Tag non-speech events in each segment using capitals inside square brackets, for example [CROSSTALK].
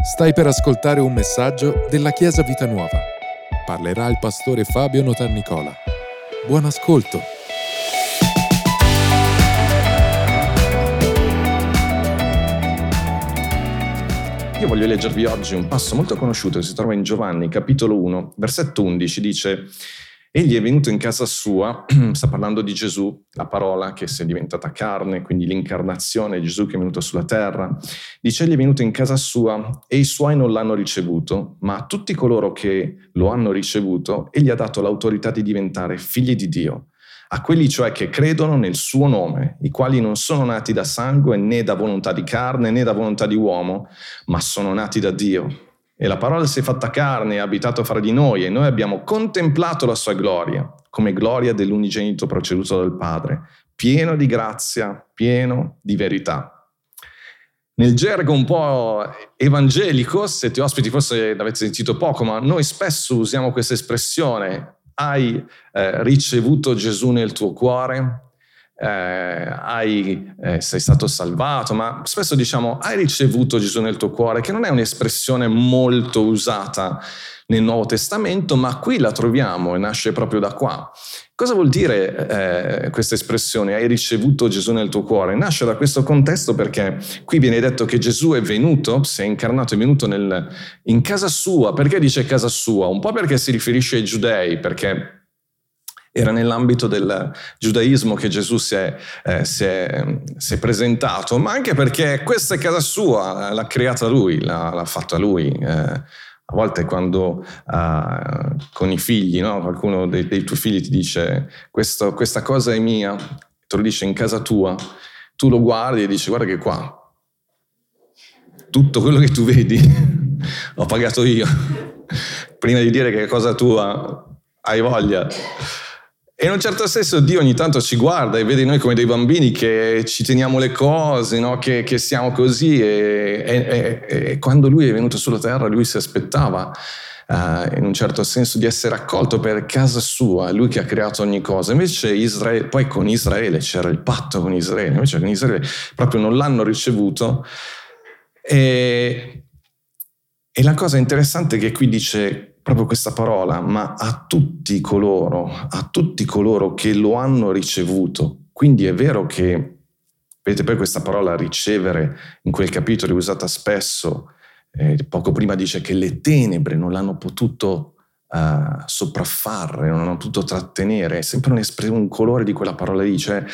Stai per ascoltare un messaggio della Chiesa Vita Nuova. Parlerà il pastore Fabio Notarnicola. Buon ascolto. Io voglio leggervi oggi un passo molto conosciuto che si trova in Giovanni, capitolo 1, versetto 11, dice Egli è venuto in casa sua, [CLEARS THROAT] sta parlando di Gesù, la parola che si è diventata carne, quindi l'incarnazione Gesù che è venuto sulla terra. Dice, egli è venuto in casa sua e i suoi non l'hanno ricevuto, ma a tutti coloro che lo hanno ricevuto, egli ha dato l'autorità di diventare figli di Dio. A quelli cioè che credono nel suo nome, i quali non sono nati da sangue né da volontà di carne né da volontà di uomo, ma sono nati da Dio. E la parola si è fatta carne e ha abitato fra di noi e noi abbiamo contemplato la sua gloria, come gloria dell'unigenito proceduto dal Padre, pieno di grazia, pieno di verità. Nel gergo un po' evangelico, se ti ospiti forse l'avete sentito poco, ma noi spesso usiamo questa espressione, hai eh, ricevuto Gesù nel tuo cuore, eh, hai, eh, sei stato salvato, ma spesso diciamo hai ricevuto Gesù nel tuo cuore, che non è un'espressione molto usata nel Nuovo Testamento, ma qui la troviamo e nasce proprio da qua. Cosa vuol dire eh, questa espressione, hai ricevuto Gesù nel tuo cuore? Nasce da questo contesto perché qui viene detto che Gesù è venuto, si è incarnato, è venuto nel, in casa sua. Perché dice casa sua? Un po' perché si riferisce ai giudei, perché era nell'ambito del giudaismo che Gesù si è, eh, si, è, si è, presentato, ma anche perché questa è casa sua, l'ha creata lui, l'ha, l'ha fatta lui. Eh, a volte quando uh, con i figli, no? qualcuno dei, dei, tuoi figli ti dice questo, questa cosa è mia, te lo dice in casa tua, tu lo guardi e dici guarda che qua, tutto quello che tu vedi [LAUGHS] ho pagato io. [LAUGHS] Prima di dire che è cosa tua, hai voglia. E in un certo senso Dio ogni tanto ci guarda e vede noi come dei bambini che ci teniamo le cose, no? che, che, siamo così e, e, e, quando lui è venuto sulla terra lui si aspettava uh, in un certo senso di essere accolto per casa sua, lui che ha creato ogni cosa. Invece Israele, poi con Israele c'era il patto con Israele, invece con Israele proprio non l'hanno ricevuto. E, e la cosa interessante è che qui dice proprio questa parola, ma a tutti coloro, a tutti coloro che lo hanno ricevuto. Quindi è vero che, vedete poi questa parola ricevere in quel capitolo è usata spesso, eh, poco prima dice che le tenebre non l'hanno potuto uh, sopraffare, non hanno potuto trattenere, è sempre un, un colore di quella parola lì, cioè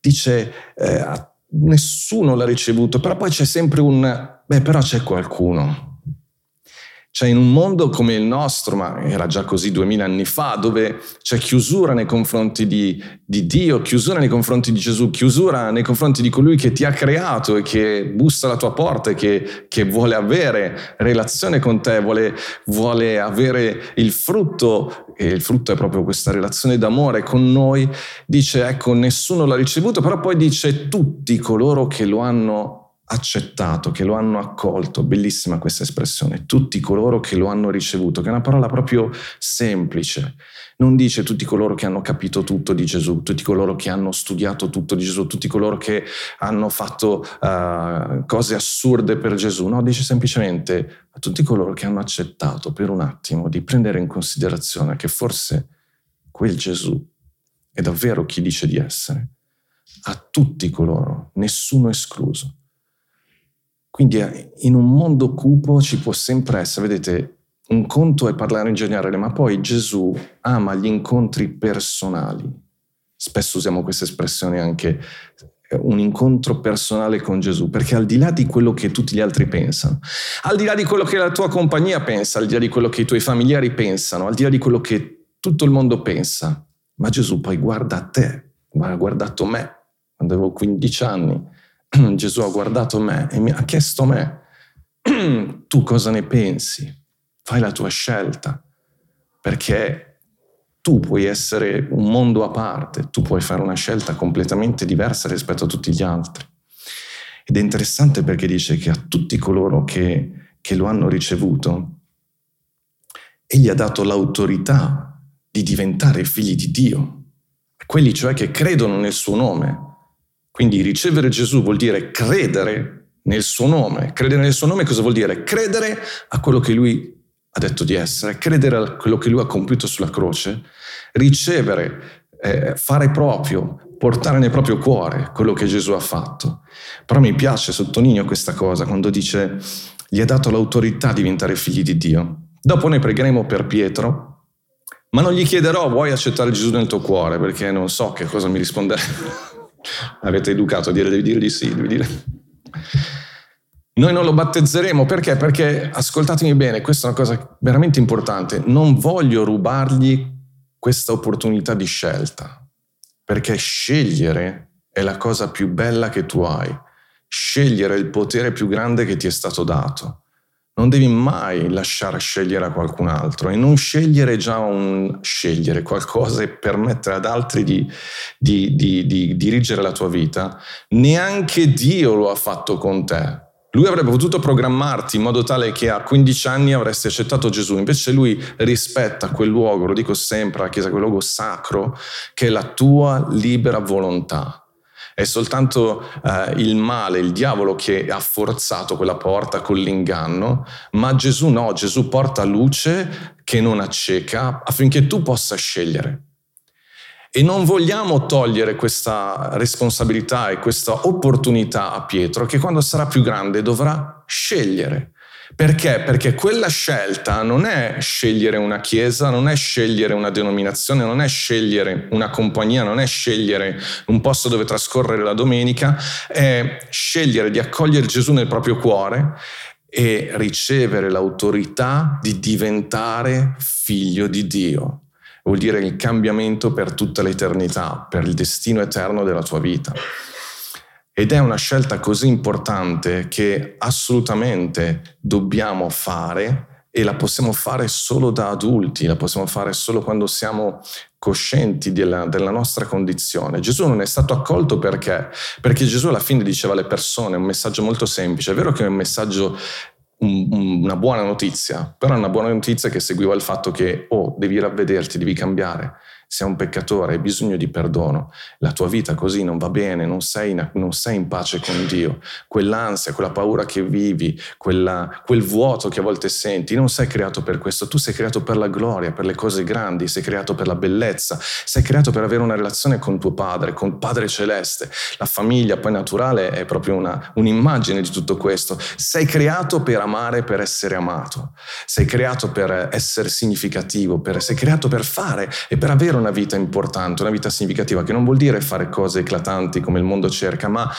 dice eh, nessuno l'ha ricevuto, però poi c'è sempre un, beh però c'è qualcuno, cioè in un mondo come il nostro, ma era già così duemila anni fa, dove c'è chiusura nei confronti di, di, Dio, chiusura nei confronti di Gesù, chiusura nei confronti di colui che ti ha creato e che bussa alla tua porta e che, che vuole avere relazione con te, vuole, vuole avere il frutto, e il frutto è proprio questa relazione d'amore con noi, dice ecco nessuno l'ha ricevuto, però poi dice tutti coloro che lo hanno accettato, che lo hanno accolto, bellissima questa espressione, tutti coloro che lo hanno ricevuto, che è una parola proprio semplice. Non dice tutti coloro che hanno capito tutto di Gesù, tutti coloro che hanno studiato tutto di Gesù, tutti coloro che hanno fatto uh, cose assurde per Gesù, no, dice semplicemente a tutti coloro che hanno accettato per un attimo di prendere in considerazione che forse quel Gesù è davvero chi dice di essere. A tutti coloro, nessuno escluso quindi eh, in un mondo cupo ci può sempre essere, vedete, un conto è parlare in generale, ma poi Gesù ama gli incontri personali. Spesso usiamo questa espressione anche eh, un incontro personale con Gesù, perché al di là di quello che tutti gli altri pensano, al di là di quello che la tua compagnia pensa, al di là di quello che i tuoi familiari pensano, al di là di quello che tutto il mondo pensa, ma Gesù poi guarda te, ha guardato me quando avevo 15 anni, [CLEARS THROAT] Gesù ha guardato me e mi ha chiesto a me, [CLEARS THROAT] tu cosa ne pensi? Fai la tua scelta, perché tu puoi essere un mondo a parte, tu puoi fare una scelta completamente diversa rispetto a tutti gli altri. Ed è interessante perché dice che a tutti coloro che, che lo hanno ricevuto, egli ha dato l'autorità di diventare figli di Dio, quelli cioè che credono nel suo nome quindi ricevere Gesù vuol dire credere nel suo nome. Credere nel suo nome cosa vuol dire? Credere a quello che lui ha detto di essere, credere a quello che lui ha compiuto sulla croce, ricevere, eh, fare proprio, portare nel proprio cuore quello che Gesù ha fatto. Però mi piace, sottolineo questa cosa, quando dice gli ha dato l'autorità di diventare figli di Dio. Dopo noi pregheremo per Pietro, ma non gli chiederò vuoi accettare Gesù nel tuo cuore, perché non so che cosa mi risponderà. Avete educato a dire devi dire di sì, devi dire. Noi non lo battezzeremo perché? Perché, ascoltatemi bene, questa è una cosa veramente importante, non voglio rubargli questa opportunità di scelta, perché scegliere è la cosa più bella che tu hai, scegliere è il potere più grande che ti è stato dato. Non devi mai lasciare scegliere a qualcun altro e non scegliere già un scegliere qualcosa e permettere ad altri di, di, di, di dirigere la tua vita. Neanche Dio lo ha fatto con te. Lui avrebbe potuto programmarti in modo tale che a 15 anni avresti accettato Gesù, invece lui rispetta quel luogo, lo dico sempre, la Chiesa, quel luogo sacro, che è la tua libera volontà. È soltanto eh, il male, il diavolo che ha forzato quella porta con l'inganno, ma Gesù no, Gesù porta luce che non acceca affinché tu possa scegliere. E non vogliamo togliere questa responsabilità e questa opportunità a Pietro che quando sarà più grande dovrà scegliere. Perché? Perché quella scelta non è scegliere una chiesa, non è scegliere una denominazione, non è scegliere una compagnia, non è scegliere un posto dove trascorrere la domenica, è scegliere di accogliere Gesù nel proprio cuore e ricevere l'autorità di diventare figlio di Dio. Vuol dire il cambiamento per tutta l'eternità, per il destino eterno della tua vita. Ed è una scelta così importante che assolutamente dobbiamo fare e la possiamo fare solo da adulti, la possiamo fare solo quando siamo coscienti della, della, nostra condizione. Gesù non è stato accolto perché? Perché Gesù alla fine diceva alle persone un messaggio molto semplice, è vero che è un messaggio una buona notizia, però una buona notizia che seguiva il fatto che, oh, devi ravvederti, devi cambiare sei un peccatore, hai bisogno di perdono, la tua vita così non va bene, non sei, in, non sei in pace con Dio, quell'ansia, quella paura che vivi, quella, quel vuoto che a volte senti, non sei creato per questo, tu sei creato per la gloria, per le cose grandi, sei creato per la bellezza, sei creato per avere una relazione con tuo padre, con il Padre Celeste. La famiglia poi naturale è proprio una, un'immagine di tutto questo. Sei creato per amare, per essere amato, sei creato per essere significativo, per, sei creato per fare e per avere una una vita importante, una vita significativa, che non vuol dire fare cose eclatanti come il mondo cerca, ma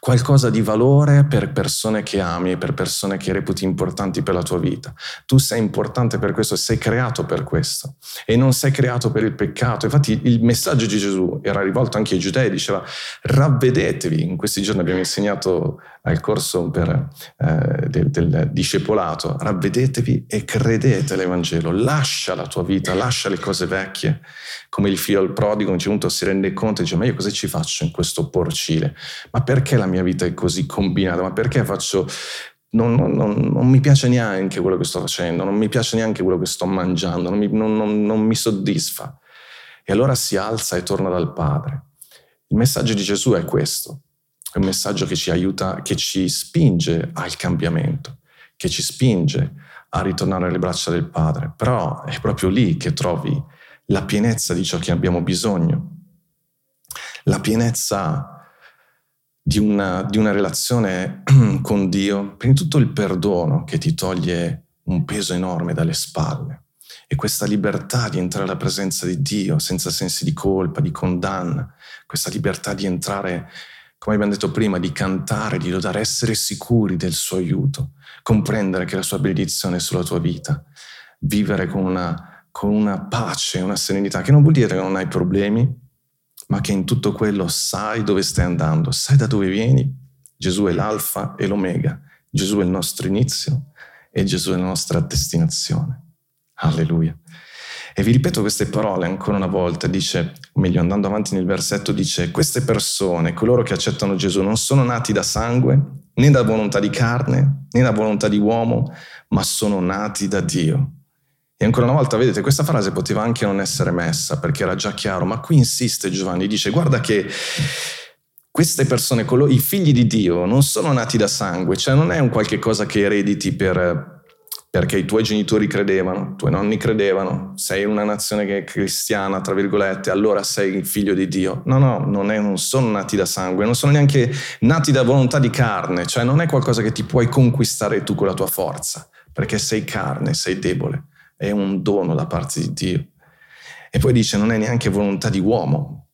qualcosa di valore per persone che ami per persone che reputi importanti per la tua vita. Tu sei importante per questo, sei creato per questo e non sei creato per il peccato. Infatti il messaggio di Gesù era rivolto anche ai giudei, diceva ravvedetevi. In questi giorni abbiamo insegnato al corso per, eh, del, del discepolato, ravvedetevi e credete all'Evangelo, lascia la tua vita, lascia le cose vecchie come il figlio al prodigo, a un certo punto si rende conto e dice ma io cosa ci faccio in questo porcile? Ma perché la mia vita è così combinata? Ma perché faccio... Non, non, non, mi piace neanche quello che sto facendo, non mi piace neanche quello che sto mangiando, non mi, non mi soddisfa. E allora si alza e torna dal Padre. Il messaggio di Gesù è questo, è un messaggio che ci aiuta, che ci spinge al cambiamento, che ci spinge a ritornare alle braccia del Padre. Però è proprio lì che trovi la pienezza di ciò che abbiamo bisogno, la pienezza di una, di una relazione [CLEARS THROAT] con Dio, prima di tutto il perdono che ti toglie un peso enorme dalle spalle. E questa libertà di entrare alla presenza di Dio senza sensi di colpa, di condanna, questa libertà di entrare, come abbiamo detto prima, di cantare, di lodare, essere sicuri del suo aiuto, comprendere che la sua benedizione è sulla tua vita, vivere con una con una pace, una serenità, che non vuol dire che non hai problemi, ma che in tutto quello sai dove stai andando, sai da dove vieni. Gesù è l'alfa e l'omega, Gesù è il nostro inizio e Gesù è la nostra destinazione. Alleluia. E vi ripeto queste parole ancora una volta, dice, o meglio andando avanti nel versetto, dice, queste persone, coloro che accettano Gesù, non sono nati da sangue, né da volontà di carne, né da volontà di uomo, ma sono nati da Dio. E ancora una volta, vedete, questa frase poteva anche non essere messa perché era già chiaro, ma qui insiste Giovanni, dice guarda che queste persone, i figli di Dio, non sono nati da sangue, cioè non è un qualche cosa che erediti per, perché i tuoi genitori credevano, i tuoi nonni credevano, sei una nazione che è cristiana, tra virgolette, allora sei il figlio di Dio. No, no, non, è, non, sono nati da sangue, non sono neanche nati da volontà di carne, cioè non è qualcosa che ti puoi conquistare tu con la tua forza, perché sei carne, sei debole, è un dono da parte di Dio. E poi dice non è neanche volontà di uomo,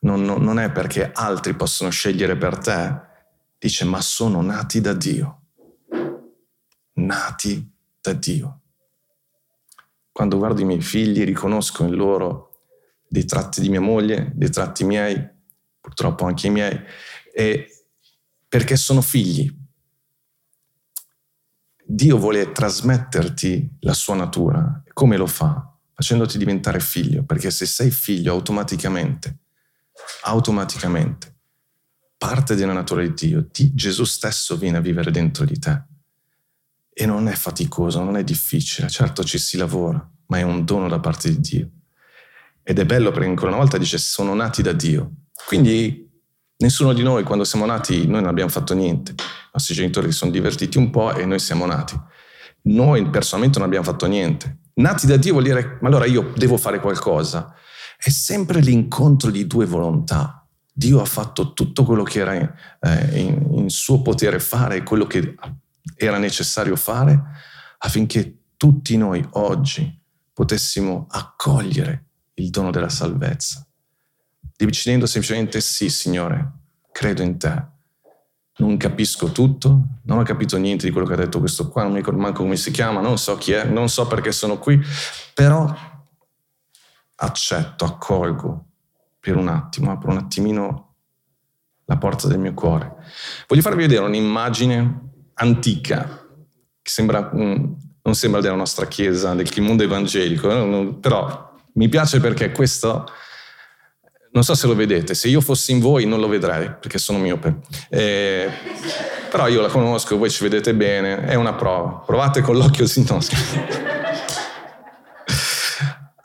non, non, non è perché altri possono scegliere per te, dice ma sono nati da Dio, nati da Dio. Quando guardo i miei figli riconosco in loro dei tratti di mia moglie, dei tratti miei, purtroppo anche i miei, perché sono figli. Dio vuole trasmetterti la sua natura. Come lo fa? Facendoti diventare figlio, perché se sei figlio automaticamente, automaticamente, parte della natura di Dio, Gesù stesso viene a vivere dentro di te. E non è faticoso, non è difficile, certo ci si lavora, ma è un dono da parte di Dio. Ed è bello perché ancora una volta dice sono nati da Dio. Quindi nessuno di noi quando siamo nati, noi non abbiamo fatto niente. I nostri genitori si sono divertiti un po' e noi siamo nati. Noi personalmente non abbiamo fatto niente. Nati da Dio vuol dire, ma allora io devo fare qualcosa. È sempre l'incontro di due volontà. Dio ha fatto tutto quello che era eh, in, in suo potere fare, quello che era necessario fare affinché tutti noi oggi potessimo accogliere il dono della salvezza, decidendo semplicemente sì, Signore, credo in te. Non capisco tutto, non ho capito niente di quello che ha detto questo qua, non mi ricordo manco come si chiama, non so chi è, non so perché sono qui, però accetto, accolgo per un attimo, apro un attimino la porta del mio cuore. Voglio farvi vedere un'immagine antica, che sembra, mm, non sembra della nostra Chiesa, del mondo evangelico, eh, però mi piace perché questo, non so se lo vedete, se io fossi in voi non lo vedrei perché sono miope. Eh, però io la conosco, voi ci vedete bene, è una prova. Provate con l'occhio sintosi. [LAUGHS]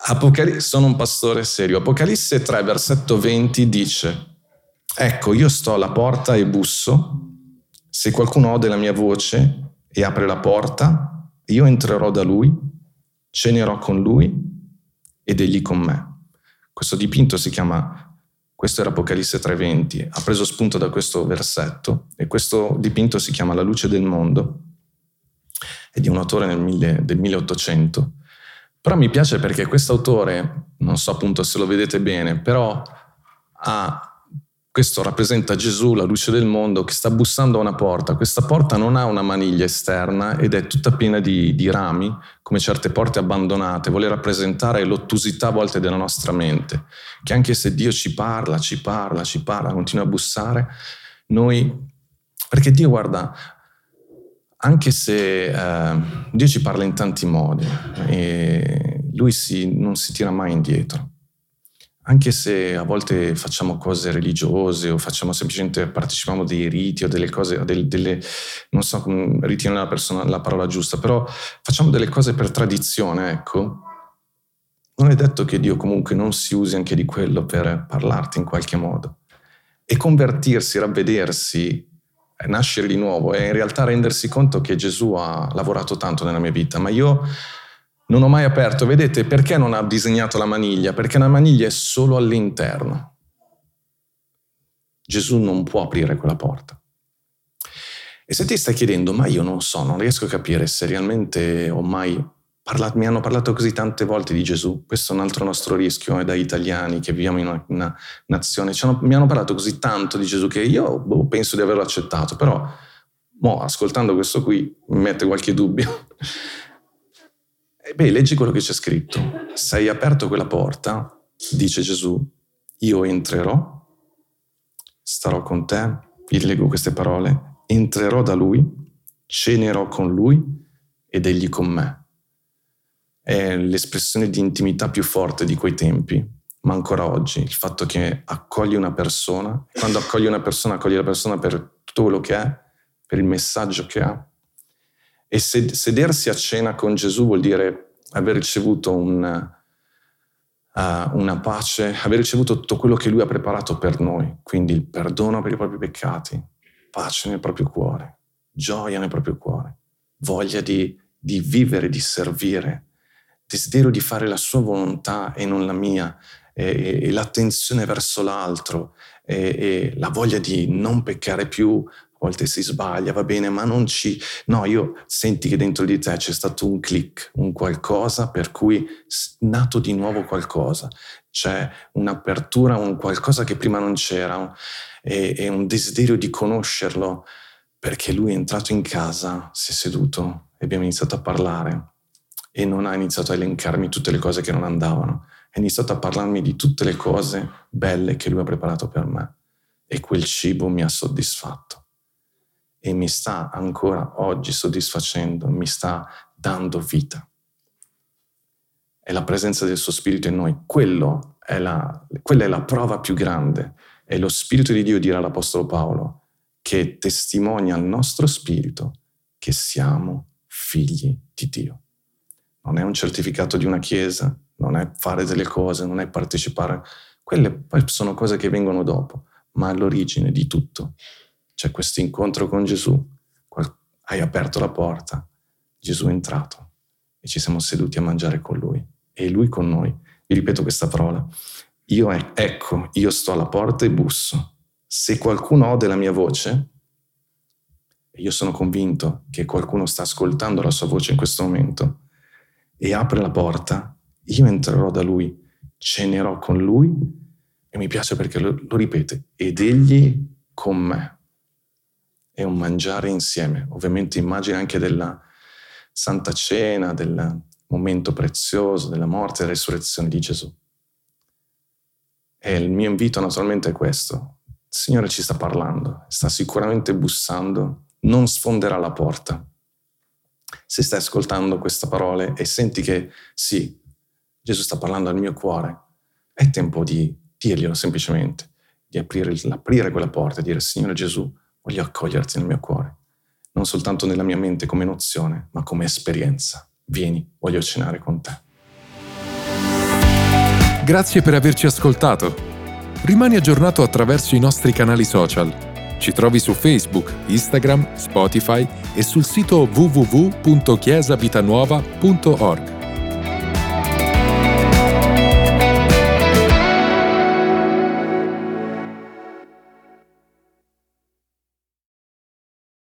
Apocalisse, sono un pastore serio. Apocalisse 3, versetto 20 dice, ecco, io sto alla porta e busso. Se qualcuno ode la mia voce e apre la porta, io entrerò da lui, cenerò con lui ed egli con me. Questo dipinto si chiama, questo era Apocalisse 3:20, ha preso spunto da questo versetto e questo dipinto si chiama La luce del mondo, è di un autore del 1800. Però mi piace perché questo autore, non so appunto se lo vedete bene, però ha questo rappresenta Gesù, la luce del mondo, che sta bussando a una porta. Questa porta non ha una maniglia esterna ed è tutta piena di, di rami, come certe porte abbandonate. Vuole rappresentare l'ottusità a volte della nostra mente, che anche se Dio ci parla, ci parla, ci parla, continua a bussare, noi... Perché Dio, guarda, anche se eh, Dio ci parla in tanti modi, Lui si, non si tira mai indietro anche se a volte facciamo cose religiose o facciamo semplicemente partecipiamo a dei riti o delle cose, o delle, delle, non so, riti non è la, persona, la parola giusta, però facciamo delle cose per tradizione, ecco, non è detto che Dio comunque non si usi anche di quello per parlarti in qualche modo. E convertirsi, ravvedersi, nascere di nuovo e in realtà rendersi conto che Gesù ha lavorato tanto nella mia vita, ma io non ho mai aperto, vedete perché non ha disegnato la maniglia? Perché la maniglia è solo all'interno. Gesù non può aprire quella porta. E se ti stai chiedendo, ma io non so, non riesco a capire se realmente ho mai parlato, mi hanno parlato così tante volte di Gesù, questo è un altro nostro rischio è da italiani che viviamo in una, una nazione, hanno, mi hanno parlato così tanto di Gesù che io boh, penso di averlo accettato, però mo, ascoltando questo qui mi mette qualche dubbio. E beh, leggi quello che c'è scritto. Se hai aperto quella porta, dice Gesù, io entrerò, starò con te, vi leggo queste parole, entrerò da lui, cenerò con lui ed egli con me. È l'espressione di intimità più forte di quei tempi, ma ancora oggi, il fatto che accogli una persona, quando accogli una persona, accogli la persona per tutto quello che è, per il messaggio che ha, e sedersi a cena con Gesù vuol dire aver ricevuto un, uh, una pace, aver ricevuto tutto quello che Lui ha preparato per noi, quindi il perdono per i propri peccati, pace nel proprio cuore, gioia nel proprio cuore, voglia di, di vivere, di servire, desiderio di fare la sua volontà e non la mia, e, e, e l'attenzione verso l'altro, e, e, la voglia di non peccare più, volte si sbaglia, va bene, ma non ci... No, io senti che dentro di te c'è stato un click, un qualcosa per cui nato di nuovo qualcosa, c'è un'apertura, un qualcosa che prima non c'era e, e un desiderio di conoscerlo perché lui è entrato in casa, si è seduto e abbiamo iniziato a parlare. E non ha iniziato a elencarmi tutte le cose che non andavano, ha iniziato a parlarmi di tutte le cose belle che lui ha preparato per me. E quel cibo mi ha soddisfatto e mi sta ancora oggi soddisfacendo, mi sta dando vita. È la presenza del suo Spirito in noi, è la, quella è la prova più grande. È lo Spirito di Dio, dirà l'Apostolo Paolo, che testimonia al nostro spirito che siamo figli di Dio. Non è un certificato di una chiesa, non è fare delle cose, non è partecipare. Quelle poi sono cose che vengono dopo, ma all'origine di tutto c'è questo incontro con Gesù, hai aperto la porta, Gesù è entrato e ci siamo seduti a mangiare con lui e lui con noi. Vi ripeto questa parola. Io è, ecco, io sto alla porta e busso. Se qualcuno ode la mia voce, e io sono convinto che qualcuno sta ascoltando la sua voce in questo momento, e apre la porta, io entrerò da lui, cenerò con lui, e mi piace perché lo, lo ripete, ed egli con me è un mangiare insieme. Ovviamente immagine anche della Santa Cena, del momento prezioso della morte e della risurrezione di Gesù. E il mio invito naturalmente è questo. Il Signore ci sta parlando, sta sicuramente bussando, non sfonderà la porta. Se stai ascoltando queste parole e senti che sì, Gesù sta parlando al mio cuore, è tempo di dirglielo semplicemente, di aprire, aprire quella porta e dire Signore Gesù, voglio accoglierti nel mio cuore, non soltanto nella mia mente come nozione, ma come esperienza. Vieni, voglio cenare con te. Grazie per averci ascoltato. Rimani aggiornato attraverso i nostri canali social. Ci trovi su Facebook, Instagram, Spotify e sul sito www.chiesavitanuova.org.